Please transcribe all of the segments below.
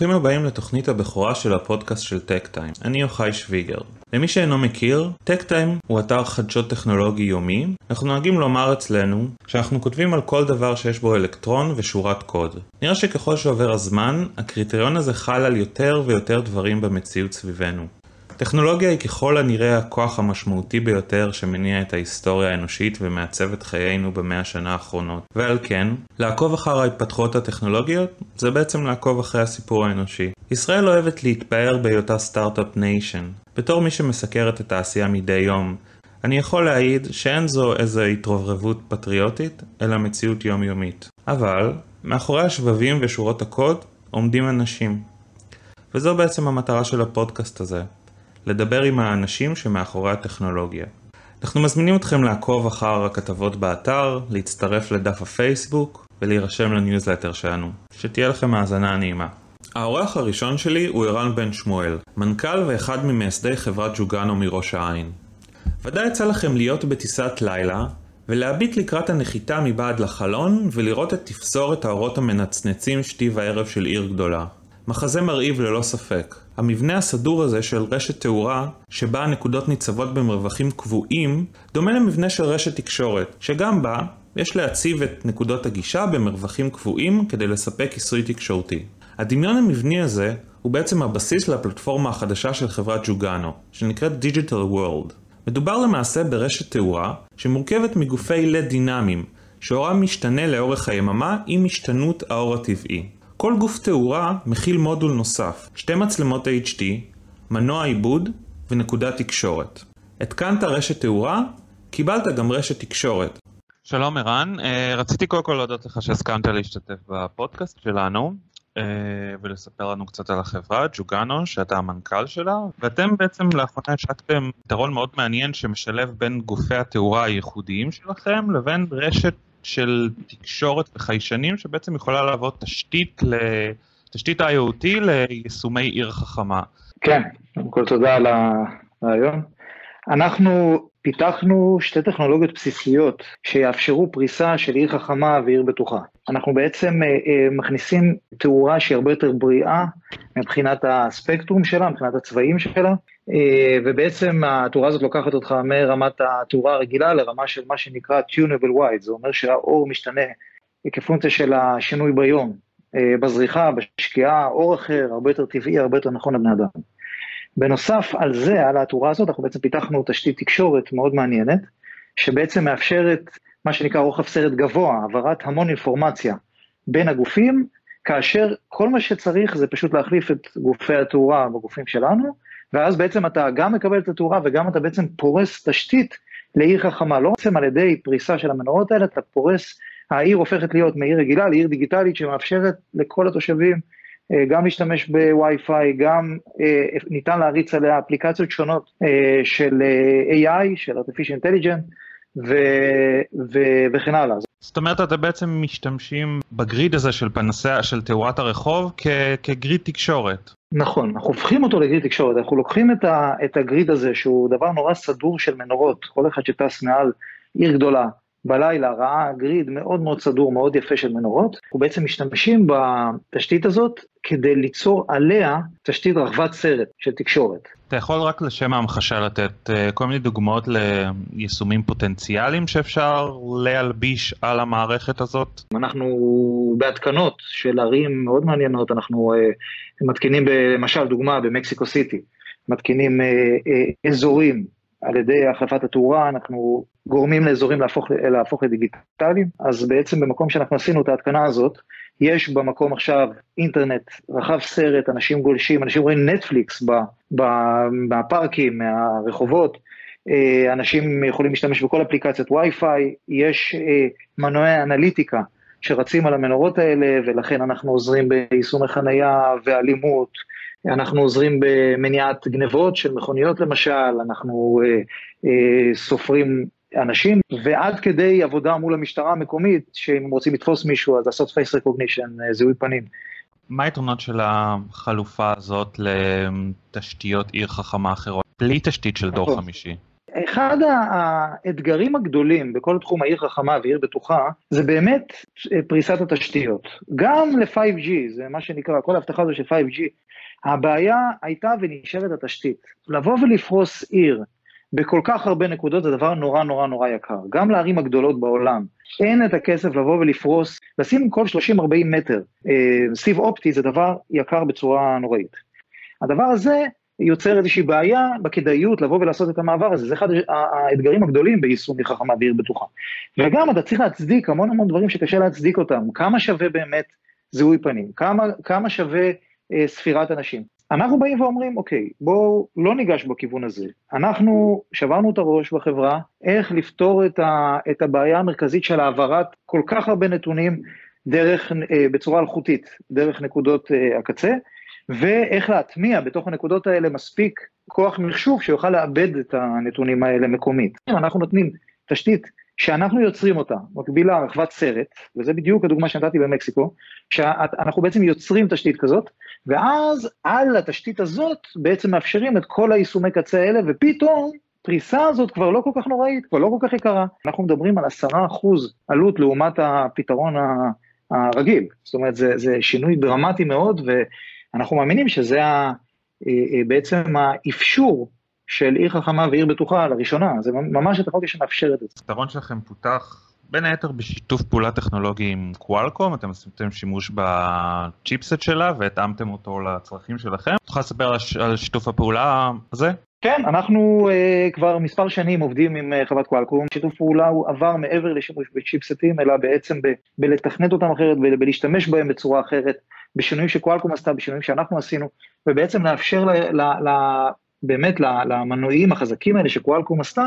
וברוכים הבאים לתוכנית הבכורה של הפודקאסט של טק טיים. אני יוחאי שוויגר. למי שאינו מכיר, טק טיים הוא אתר חדשות טכנולוגי יומי. אנחנו נוהגים לומר אצלנו שאנחנו כותבים על כל דבר שיש בו אלקטרון ושורת קוד. נראה שככל שעובר הזמן, הקריטריון הזה חל על יותר ויותר דברים במציאות סביבנו. טכנולוגיה היא ככל הנראה הכוח המשמעותי ביותר שמניע את ההיסטוריה האנושית ומעצב את חיינו במאה השנה האחרונות. ועל כן, לעקוב אחר ההתפתחויות הטכנולוגיות זה בעצם לעקוב אחרי הסיפור האנושי. ישראל אוהבת להתפאר בהיותה start-up nation. בתור מי שמסקר את התעשייה מדי יום, אני יכול להעיד שאין זו איזו התרברבות פטריוטית, אלא מציאות יומיומית. אבל, מאחורי השבבים ושורות הקוד עומדים אנשים. וזו בעצם המטרה של הפודקאסט הזה. לדבר עם האנשים שמאחורי הטכנולוגיה. אנחנו מזמינים אתכם לעקוב אחר הכתבות באתר, להצטרף לדף הפייסבוק ולהירשם לניוזלטר שלנו. שתהיה לכם האזנה נעימה. האורח הראשון שלי הוא ערן בן שמואל, מנכ"ל ואחד ממייסדי חברת ג'וגאנו מראש העין. ודאי יצא לכם להיות בטיסת לילה ולהביט לקראת הנחיתה מבעד לחלון ולראות את תפזורת האורות המנצנצים שתי וערב של עיר גדולה. מחזה מרהיב ללא ספק. המבנה הסדור הזה של רשת תאורה, שבה הנקודות ניצבות במרווחים קבועים, דומה למבנה של רשת תקשורת, שגם בה יש להציב את נקודות הגישה במרווחים קבועים כדי לספק כיסוי תקשורתי. הדמיון המבני הזה הוא בעצם הבסיס לפלטפורמה החדשה של חברת ג'וגאנו, שנקראת Digital World. מדובר למעשה ברשת תאורה שמורכבת מגופי לד דינמיים, שאורם משתנה לאורך היממה עם השתנות האור הטבעי. כל גוף תאורה מכיל מודול נוסף, שתי מצלמות HD, מנוע עיבוד ונקודת תקשורת. התקנת רשת תאורה, קיבלת גם רשת תקשורת. שלום ערן, אה, רציתי קודם כל להודות לך שהסכמת להשתתף בפודקאסט שלנו. אה, ולספר לנו קצת על החברה, ג'וגאנו, שאתה המנכ"ל שלה, ואתם בעצם לאחרונה השקתם פתרון מאוד מעניין שמשלב בין גופי התאורה הייחודיים שלכם לבין רשת של תקשורת וחיישנים שבעצם יכולה להוות תשתית, תשתית IoT ליישומי עיר חכמה. כן, קודם כל תודה על הרעיון. אנחנו פיתחנו שתי טכנולוגיות בסיסיות שיאפשרו פריסה של עיר חכמה ועיר בטוחה. אנחנו בעצם אה, אה, מכניסים תאורה שהיא הרבה יותר בריאה מבחינת הספקטרום שלה, מבחינת הצבעים שלה, ובעצם התאורה הזאת לוקחת אותך מרמת התאורה הרגילה לרמה של מה שנקרא tunable white, זה אומר שהאור משתנה כפונקציה של השינוי ביום, בזריחה, בשקיעה, אור אחר, הרבה יותר טבעי, הרבה יותר נכון לבני אדם. בנוסף על זה, על התאורה הזאת, אנחנו בעצם פיתחנו תשתית תקשורת מאוד מעניינת, שבעצם מאפשרת מה שנקרא רוחב סרט גבוה, העברת המון אינפורמציה בין הגופים, כאשר כל מה שצריך זה פשוט להחליף את גופי התאורה בגופים שלנו, ואז בעצם אתה גם מקבל את התאורה וגם אתה בעצם פורס תשתית לעיר חכמה, לא בעצם על ידי פריסה של המנורות האלה, אתה פורס, העיר הופכת להיות מעיר רגילה לעיר דיגיטלית שמאפשרת לכל התושבים אה, גם להשתמש בווי-פיי, גם אה, ניתן להריץ עליה אפליקציות שונות אה, של AI, של artificial intelligence, ו, ו, וכן הלאה. זאת אומרת, אתם בעצם משתמשים בגריד הזה של פנסיה, של תאורת הרחוב, כ, כגריד תקשורת. נכון, אנחנו הופכים אותו לגריד תקשורת, אנחנו לוקחים את, ה, את הגריד הזה, שהוא דבר נורא סדור של מנורות, כל אחד שטס מעל עיר גדולה, בלילה ראה גריד מאוד מאוד סדור, מאוד יפה של מנורות, אנחנו בעצם משתמשים בתשתית הזאת כדי ליצור עליה תשתית רחבת סרט של תקשורת. אתה יכול רק לשם ההמחשה לתת אה, כל מיני דוגמאות ליישומים פוטנציאליים שאפשר להלביש על המערכת הזאת? אנחנו בהתקנות של ערים מאוד מעניינות, אנחנו uh, מתקינים למשל דוגמה במקסיקו סיטי, מתקינים uh, אזורים על ידי החלפת התאורה, אנחנו גורמים לאזורים להפוך, להפוך לדיגיטליים, אז בעצם במקום שאנחנו עשינו את ההתקנה הזאת, יש במקום עכשיו אינטרנט רחב סרט, אנשים גולשים, אנשים רואים נטפליקס בפארקים, מהרחובות, אה, אנשים יכולים להשתמש בכל אפליקציות וי-פיי, יש אה, מנועי אנליטיקה שרצים על המנורות האלה, ולכן אנחנו עוזרים ביישומי חנייה ואלימות, אנחנו עוזרים במניעת גנבות של מכוניות למשל, אנחנו אה, אה, סופרים אנשים, ועד כדי עבודה מול המשטרה המקומית, שאם הם רוצים לתפוס מישהו, אז לעשות face recognition, אה, זיהוי פנים. מה היתרונות של החלופה הזאת לתשתיות עיר חכמה אחרות, בלי תשתית של דור נכון. חמישי? אחד האתגרים הגדולים בכל תחום העיר חכמה ועיר בטוחה, זה באמת פריסת התשתיות. גם ל-5G, זה מה שנקרא, כל ההבטחה הזו של 5G, הבעיה הייתה ונשארת התשתית. לבוא ולפרוס עיר בכל כך הרבה נקודות זה דבר נורא נורא נורא יקר. גם לערים הגדולות בעולם אין את הכסף לבוא ולפרוס, לשים כל 30-40 מטר אה, סיב אופטי זה דבר יקר בצורה נוראית. הדבר הזה יוצר איזושהי בעיה בכדאיות לבוא ולעשות את המעבר הזה, זה אחד האתגרים הגדולים ביישום מחכמה בעיר בטוחה. וגם אתה צריך להצדיק המון המון דברים שקשה להצדיק אותם, כמה שווה באמת זיהוי פנים, כמה, כמה שווה אה, ספירת אנשים. אנחנו באים ואומרים, אוקיי, בואו לא ניגש בכיוון הזה. אנחנו שברנו את הראש בחברה, איך לפתור את, ה, את הבעיה המרכזית של העברת כל כך הרבה נתונים דרך, אה, בצורה אלחוטית, דרך נקודות אה, הקצה, ואיך להטמיע בתוך הנקודות האלה מספיק כוח מחשוב שיוכל לאבד את הנתונים האלה מקומית. אנחנו נותנים תשתית שאנחנו יוצרים אותה, מקבילה רחבת סרט, וזה בדיוק הדוגמה שנתתי במקסיקו, שאנחנו בעצם יוצרים תשתית כזאת, ואז על התשתית הזאת בעצם מאפשרים את כל היישומי קצה האלה, ופתאום הפריסה הזאת כבר לא כל כך נוראית, כבר לא כל כך יקרה. אנחנו מדברים על עשרה אחוז עלות לעומת הפתרון הרגיל, זאת אומרת זה, זה שינוי דרמטי מאוד, ואנחנו מאמינים שזה ה, אה, אה, בעצם האפשור של עיר חכמה ועיר בטוחה לראשונה, זה ממש הטכנולוגיה שמאפשרת את זה. הפתרון שלכם פותח בין היתר בשיתוף פעולה טכנולוגי עם קוואלקום, אתם עשיתם שימוש בצ'יפסט שלה והתאמתם אותו לצרכים שלכם. תוכל לספר על שיתוף הפעולה הזה? כן, אנחנו uh, כבר מספר שנים עובדים עם uh, חברת קוואלקום, שיתוף פעולה הוא עבר מעבר לשימוש בצ'יפסטים, אלא בעצם בלתכנת אותם אחרת ולהשתמש בהם בצורה אחרת, בשינויים שקוואלקום עשתה, בשינויים שאנחנו עשינו, ובעצם לאפשר ל- ל- ל- באמת למנועים החזקים האלה שקוואלקום עשתה,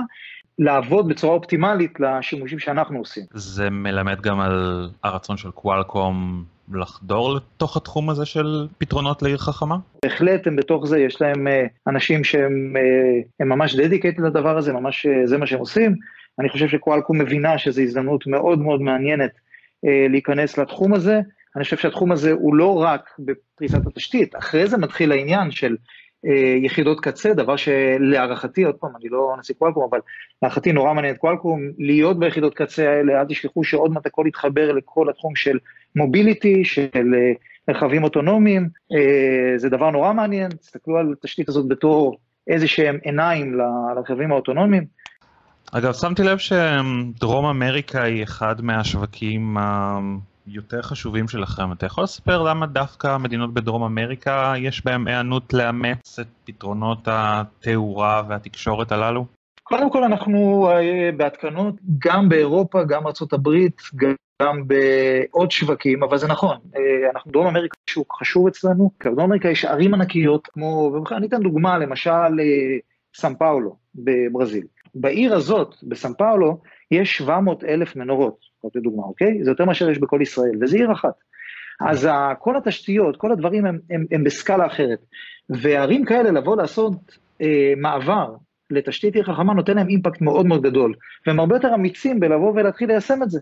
לעבוד בצורה אופטימלית לשימושים שאנחנו עושים. זה מלמד גם על הרצון של קוואלקום לחדור לתוך התחום הזה של פתרונות לעיר חכמה? בהחלט הם בתוך זה, יש להם אה, אנשים שהם אה, ממש דדיקטד לדבר הזה, ממש אה, זה מה שהם עושים. אני חושב שקוואלקום מבינה שזו הזדמנות מאוד מאוד מעניינת להיכנס לתחום הזה. אני חושב שהתחום הזה הוא לא רק בפריסת התשתית, אחרי זה מתחיל העניין של יחידות קצה, דבר שלהערכתי, עוד פעם, אני לא נשיא קוואלקום, אבל להערכתי נורא מעניין את קוואלקום, להיות ביחידות קצה האלה, אל תשכחו שעוד מעט הכל יתחבר לכל התחום של מוביליטי, של אה, רכבים אוטונומיים, אה, זה דבר נורא מעניין, תסתכלו על התשתית הזאת בתור איזה שהם עיניים לרכבים האוטונומיים. אגב, שמתי לב שדרום אמריקה היא אחד מהשווקים יותר חשובים שלכם. אתה יכול לספר למה דווקא מדינות בדרום אמריקה יש בהן היענות לאמץ את פתרונות התאורה והתקשורת הללו? קודם כל אנחנו אה, בעדכנות גם באירופה, גם ארה"ב, גם בעוד שווקים, אבל זה נכון, אה, אנחנו דרום אמריקה שוק חשוב אצלנו, כי בדרום אמריקה יש ערים ענקיות, כמו, אני אתן דוגמה, למשל אה, סן פאולו בברזיל. בעיר הזאת, בסן פאולו, יש 700 אלף מנורות. לפחות לדוגמה, אוקיי? זה יותר מאשר יש בכל ישראל, וזה עיר אחת. אז כל התשתיות, כל הדברים הם, הם, הם בסקאלה אחרת. וערים כאלה לבוא לעשות אה, מעבר לתשתית עיר חכמה נותן להם אימפקט מאוד מאוד גדול, והם הרבה יותר אמיצים בלבוא ולהתחיל ליישם את זה.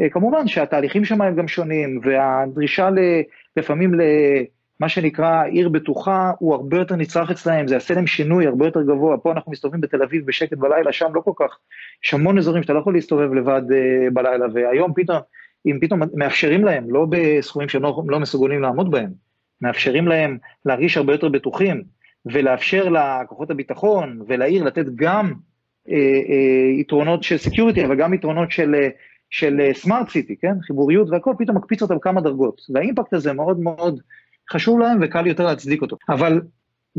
אה, כמובן שהתהליכים שם הם גם שונים, והדרישה ל, לפעמים ל... מה שנקרא עיר בטוחה הוא הרבה יותר נצרך אצלהם, זה יעשה להם שינוי הרבה יותר גבוה, פה אנחנו מסתובבים בתל אביב בשקט בלילה, שם לא כל כך, יש המון אזורים שאתה לא יכול להסתובב לבד uh, בלילה, והיום פתאום, אם פתאום מאפשרים להם, לא בסכומים שהם לא, לא מסוגלים לעמוד בהם, מאפשרים להם להרגיש הרבה יותר בטוחים, ולאפשר לכוחות הביטחון ולעיר לתת גם uh, uh, יתרונות של security, אבל גם יתרונות של... uh, של smart city, כן? חיבוריות והכל, פתאום מקפיץ אותם כמה דרגות. וה impact הזה מאוד מאוד חשוב להם וקל יותר להצדיק אותו. אבל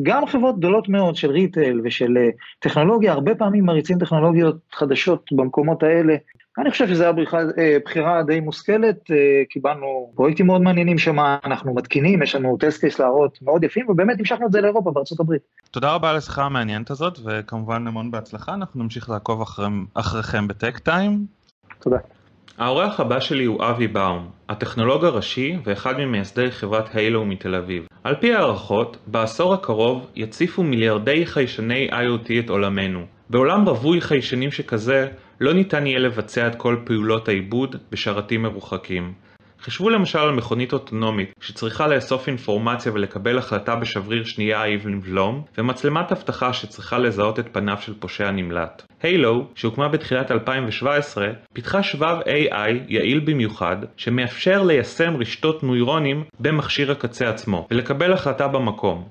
גם חברות גדולות מאוד של retail ושל אה, טכנולוגיה, הרבה פעמים מריצים טכנולוגיות חדשות במקומות האלה. אני חושב שזו הייתה אה, בחירה די מושכלת, אה, קיבלנו פרויקטים מאוד מעניינים שם, אנחנו מתקינים, יש לנו טסט קייס להראות מאוד יפים, ובאמת המשכנו את זה לאירופה, בארצות הברית. תודה רבה על השיחה המעניינת הזאת, וכמובן המון בהצלחה, אנחנו נמשיך לעקוב אחרי, אחריכם בטק טיים. תודה. האורח הבא שלי הוא אבי באום, הטכנולוג הראשי ואחד ממייסדי חברת הילו מתל אביב. על פי הערכות, בעשור הקרוב יציפו מיליארדי חיישני IoT את עולמנו. בעולם רווי חיישנים שכזה, לא ניתן יהיה לבצע את כל פעולות העיבוד בשרתים מרוחקים. חשבו למשל על מכונית אוטונומית שצריכה לאסוף אינפורמציה ולקבל החלטה בשבריר שנייה האם לבלום, ומצלמת אבטחה שצריכה לזהות את פניו של פושע נמלט. הילו, שהוקמה בתחילת 2017, פיתחה שבב AI יעיל במיוחד, שמאפשר ליישם רשתות נוירונים במכשיר הקצה עצמו, ולקבל החלטה במקום.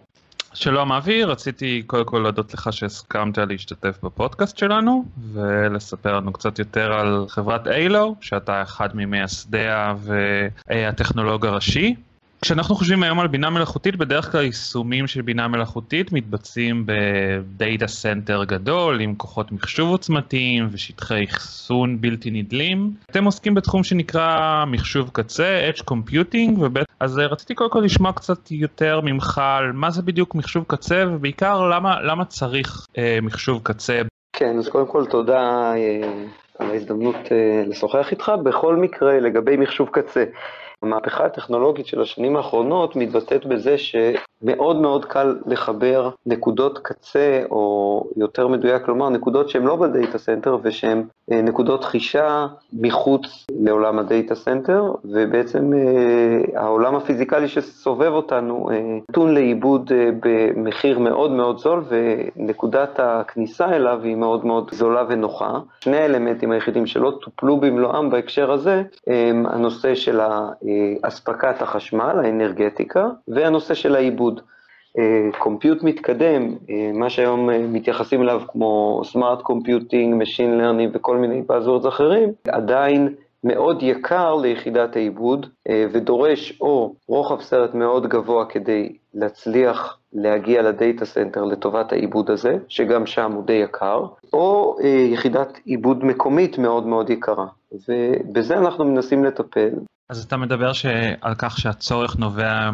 שלום אבי, רציתי קודם כל להודות לך שהסכמת להשתתף בפודקאסט שלנו ולספר לנו קצת יותר על חברת איילו, שאתה אחד ממייסדיה והטכנולוג הראשי. כשאנחנו חושבים היום על בינה מלאכותית, בדרך כלל יישומים של בינה מלאכותית מתבצעים ב data center גדול עם כוחות מחשוב עוצמתיים ושטחי אחסון בלתי נדלים. אתם עוסקים בתחום שנקרא מחשוב קצה, Edge Computing, ובט... אז רציתי קודם כל לשמוע קצת יותר ממך על מה זה בדיוק מחשוב קצה ובעיקר למה, למה צריך אה, מחשוב קצה. כן, אז קודם כל תודה אה, על ההזדמנות אה, לשוחח איתך. בכל מקרה, לגבי מחשוב קצה, המהפכה הטכנולוגית של השנים האחרונות מתבטאת בזה שמאוד מאוד קל לחבר נקודות קצה, או יותר מדויק לומר, נקודות שהן לא ב data center ושהן נקודות חישה מחוץ לעולם ה data center, ובעצם אה, העולם הפיזיקלי שסובב אותנו אה, נתון לעיבוד במחיר מאוד מאוד זול, ונקודת הכניסה אליו היא מאוד מאוד זולה ונוחה. שני האלמנטים היחידים שלא טופלו במלואם בהקשר הזה, הם הנושא של אספקת החשמל, האנרגטיקה, והנושא של העיבוד. Compute מתקדם, מה שהיום מתייחסים אליו כמו smart computing, machine learning וכל מיני buzzwords אחרים, עדיין מאוד יקר ליחידת העיבוד ודורש או רוחב סרט מאוד גבוה כדי להצליח להגיע ל data center לטובת העיבוד הזה, שגם שם הוא די יקר, או יחידת עיבוד מקומית מאוד מאוד יקרה. ובזה אנחנו מנסים לטפל. אז אתה מדבר על כך שהצורך נובע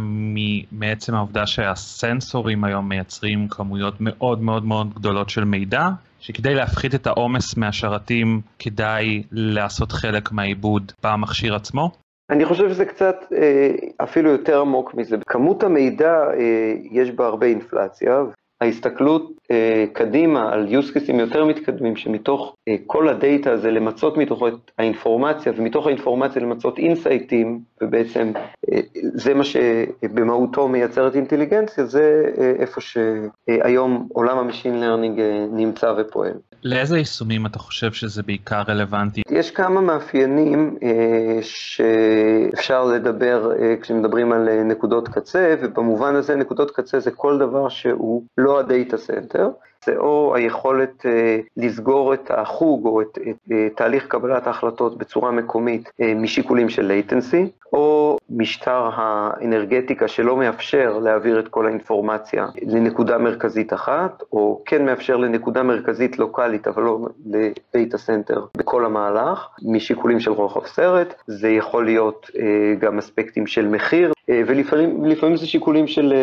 מעצם העובדה שהסנסורים היום מייצרים כמויות מאוד מאוד מאוד גדולות של מידע, שכדי להפחית את העומס מהשרתים כדאי לעשות חלק מהעיבוד במכשיר עצמו? אני חושב שזה קצת אה, אפילו יותר עמוק מזה. כמות המידע, אה, יש בה הרבה אינפלציה, ההסתכלות אה, קדימה על use cases יותר מתקדמים, שמתוך אה, כל ה data הזה למצות מתוכו את האינפורמציה, ומתוך האינפורמציה למצות אינסייטים, ובעצם אה, זה מה שבמהותו מייצר את אינטליגנציה, זה אה, איפה שהיום עולם ה machine learning אה, נמצא ופועל. לאיזה יישומים אתה חושב שזה בעיקר רלוונטי? יש כמה מאפיינים אה, שאפשר לדבר אה, כשמדברים על אה, נקודות קצה, ובמובן הזה נקודות קצה זה כל דבר שהוא לא ה data center. זה או היכולת אה, לסגור את החוג או את, אה, תהליך קבלת ההחלטות בצורה מקומית אה, משיקולים של latency, או משטר האנרגטיקה שלא מאפשר להעביר את כל האינפורמציה לנקודה מרכזית אחת, או כן מאפשר לנקודה מרכזית לוקאלית, אבל לא ל data center בכל המהלך, משיקולים של רוחב סרט, זה יכול להיות גם אספקטים של מחיר, ולפעמים זה שיקולים של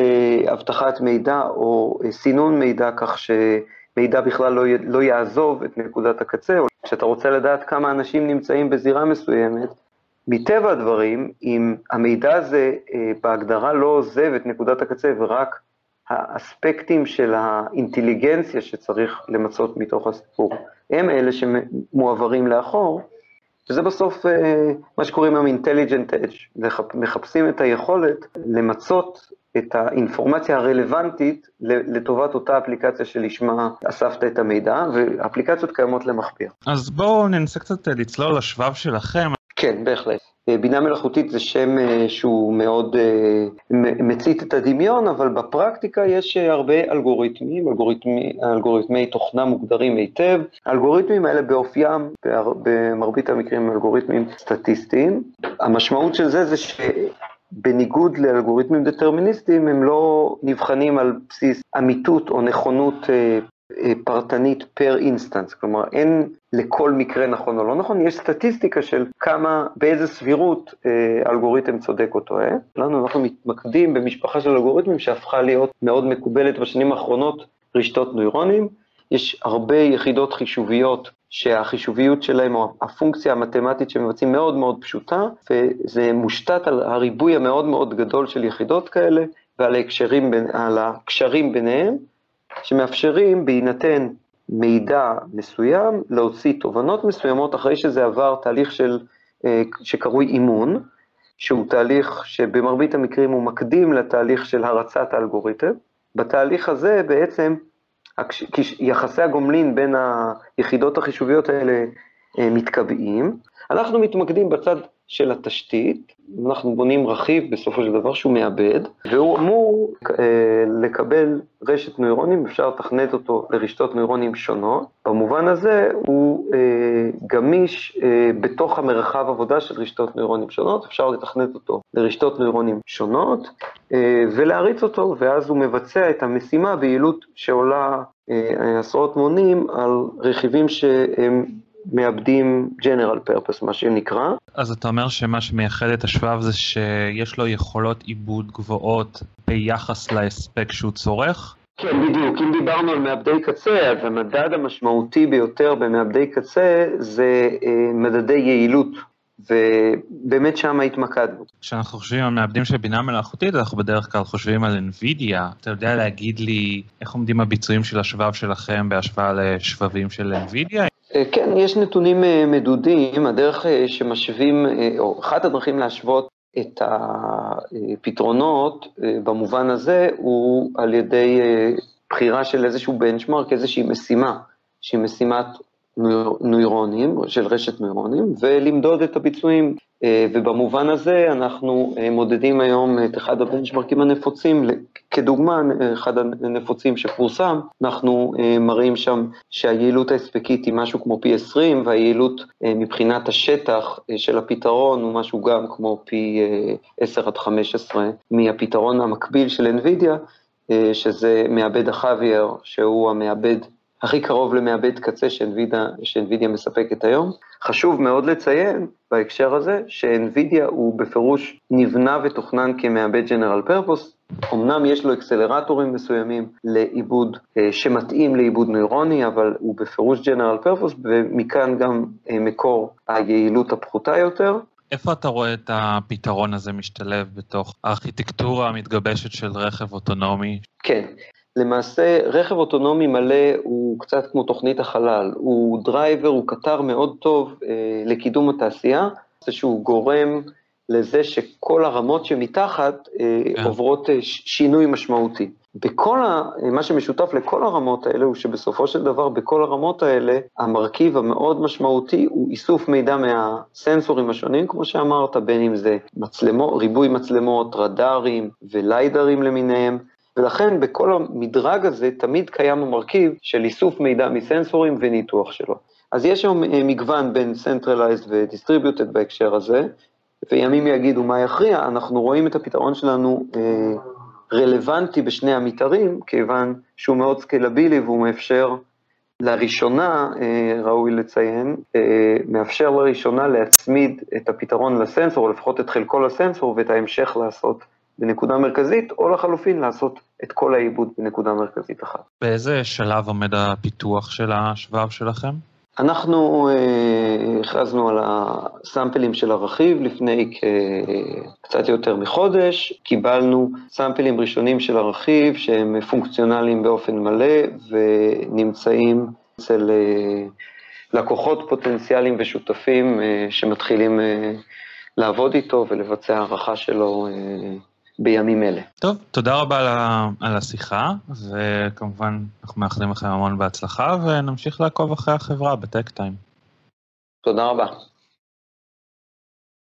אבטחת מידע או סינון מידע, כך ש... מידע בכלל לא, לא יעזוב את נקודת הקצה, או כשאתה רוצה לדעת כמה אנשים נמצאים בזירה מסוימת, מטבע הדברים, אם המידע הזה אה, בהגדרה לא עוזב את נקודת הקצה ורק האספקטים של האינטליגנציה שצריך למצות מתוך הסיפור, הם אלה שמועברים לאחור, וזה בסוף אה, מה שקוראים היום Intelligent Edge, מחפשים את היכולת למצות את האינפורמציה הרלוונטית לטובת אותה אפליקציה שלשמה אספת את המידע, ואפליקציות קיימות למכביר. אז בואו ננסה קצת לצלול לשבב שלכם. כן, בהחלט. בינה מלאכותית זה שם אה, שהוא מאוד אה, מצית את הדמיון, אבל בפרקטיקה יש אה, הרבה אלגוריתמים, אלגוריתמי, אלגוריתמי תוכנה מוגדרים היטב. האלגוריתמים האלה באופיים, במרבית המקרים אלגוריתמים סטטיסטיים. המשמעות של זה זה ש... בניגוד לאלגוריתמים דטרמיניסטיים, הם לא נבחנים על בסיס אמיתות או נכונות אה, אה, פרטנית per instance, כלומר אין לכל מקרה נכון או לא נכון, יש סטטיסטיקה של כמה, באיזה סבירות אה, אלגוריתם צודק או טועה. לנו אנחנו מתמקדים במשפחה של אלגוריתמים שהפכה להיות מאוד מקובלת בשנים האחרונות, רשתות נוירונים. יש הרבה יחידות חישוביות שהחישוביות שלהם, או הפונקציה המתמטית שמבצעים מאוד מאוד פשוטה, וזה מושתת על הריבוי המאוד מאוד גדול של יחידות כאלה, ועל ההקשרים, על הקשרים ביניהם, שמאפשרים בהינתן מידע מסוים להוציא תובנות מסוימות אחרי שזה עבר תהליך של, אה, שקרוי אימון, שהוא תהליך שבמרבית המקרים הוא מקדים לתהליך של הרצת האלגוריתם. בתהליך הזה בעצם יחסי הגומלין בין היחידות החישוביות האלה אה, מתקבעים. אנחנו מתמקדים בצד של התשתית, אנחנו בונים רכיב בסופו של דבר שהוא מאבד, והוא אמור אה, לקבל רשת נוירונים, אפשר לתכנת אותו לרשתות נוירונים שונות. במובן הזה הוא אה, גמיש אה, בתוך המרחב עבודה של רשתות נוירונים שונות, אפשר לתכנת אותו לרשתות נוירונים שונות אה, ולהריץ אותו, ואז הוא מבצע את המשימה ביעילות שעולה אה, עשרות מונים על רכיבים שהם מאבדים general purpose, מה שנקרא. אז אתה אומר שמה שמייחד את השבב זה שיש לו יכולות עיבוד גבוהות ביחס להספק שהוא צורך? כן, בדיוק. אם דיברנו על מעבדי קצה, אז המדד המשמעותי ביותר במעבדי קצה זה אה, מדדי יעילות. ובאמת שם התמקדנו. כשאנחנו חושבים על מעבדים של בינה מלאכותית, אנחנו בדרך כלל חושבים על NVIDIA. אתה יודע להגיד לי איך עומדים הביצועים של השבב שלכם בהשוואה לשבבים של NVIDIA? אה, כן, יש נתונים אה, מדודים, הדרך אה, שמשווים, או אחת הדרכים להשוות את הפתרונות במובן הזה הוא על ידי בחירה של איזשהו בנצ'מארק, איזושהי משימה, שהיא משימת נוירונים, של רשת נוירונים, ולמדוד את הביצועים. אה, ובמובן הזה אנחנו אה, מודדים היום את אחד הבנצ'מרקים הנפוצים, כדוגמה, אחד הנפוצים שפורסם, אנחנו אה, מראים שם שהיעילות ההספקית היא משהו כמו פי 20, והיעילות מבחינת השטח של הפתרון הוא משהו גם כמו פי 10 עד 15 מהפתרון המקביל של NVIDIA, שזה מעבד החוויאר, שהוא המעבד הכי קרוב למעבד קצה שאינווידיה מספקת היום. חשוב מאוד לציין בהקשר הזה שאינווידיה הוא בפירוש נבנה ותוכנן כמעבד ג'נרל פרפוס, אמנם יש לו אקסלרטורים מסוימים לעיבוד, אה, שמתאים לעיבוד נוירוני, אבל הוא בפירוש ג'נרל פרפוס, ומכאן גם אה, מקור היעילות הפחותה יותר. איפה אתה רואה את הפתרון הזה משתלב בתוך הארכיטקטורה המתגבשת של רכב אוטונומי? כן, למעשה רכב אוטונומי מלא הוא קצת כמו תוכנית החלל, הוא driver, הוא קטר מאוד טוב אה, לקידום התעשייה, זה שהוא גורם לזה שכל הרמות שמתחת אה, כן. עוברות אה, שינוי משמעותי. בכל ה... מה שמשותף לכל הרמות האלה הוא שבסופו של דבר בכל הרמות האלה המרכיב המאוד משמעותי הוא איסוף מידע מהסנסורים השונים, כמו שאמרת, בין אם זה מצלמות, ריבוי מצלמות, רדארים וליידרים למיניהם, ולכן בכל המדרג הזה תמיד קיים המרכיב של איסוף מידע מסנסורים וניתוח שלו. אז יש שם אה, מגוון בין Centralized ו-Distributed בהקשר הזה, וימים יגידו מה יכריע, אנחנו רואים את הפתרון שלנו אה, רלוונטי בשני המתארים, כיוון שהוא מאוד סקלבילי והוא מאפשר לראשונה, אה, ראוי לציין, אה, מאפשר לראשונה להצמיד את הפתרון לסנסור, או לפחות את חלקו לסנסור, ואת ההמשך לעשות בנקודה מרכזית, או לחלופין לעשות את כל העיבוד בנקודה מרכזית אחת. באיזה שלב עומד הפיתוח של השבב שלכם? אנחנו אה, הכרזנו על הסאמפלים של הרכיב לפני קצת יותר מחודש, קיבלנו סאמפלים ראשונים של הרכיב שהם פונקציונליים באופן מלא ונמצאים אצל אה, לקוחות פוטנציאליים ושותפים אה, שמתחילים לעבוד איתו ולבצע הערכה שלו בימים אלה. טוב, תודה רבה על השיחה, וכמובן אנחנו מאחלים לכם המון בהצלחה, ונמשיך לעקוב אחרי החברה בטק טיים. תודה רבה.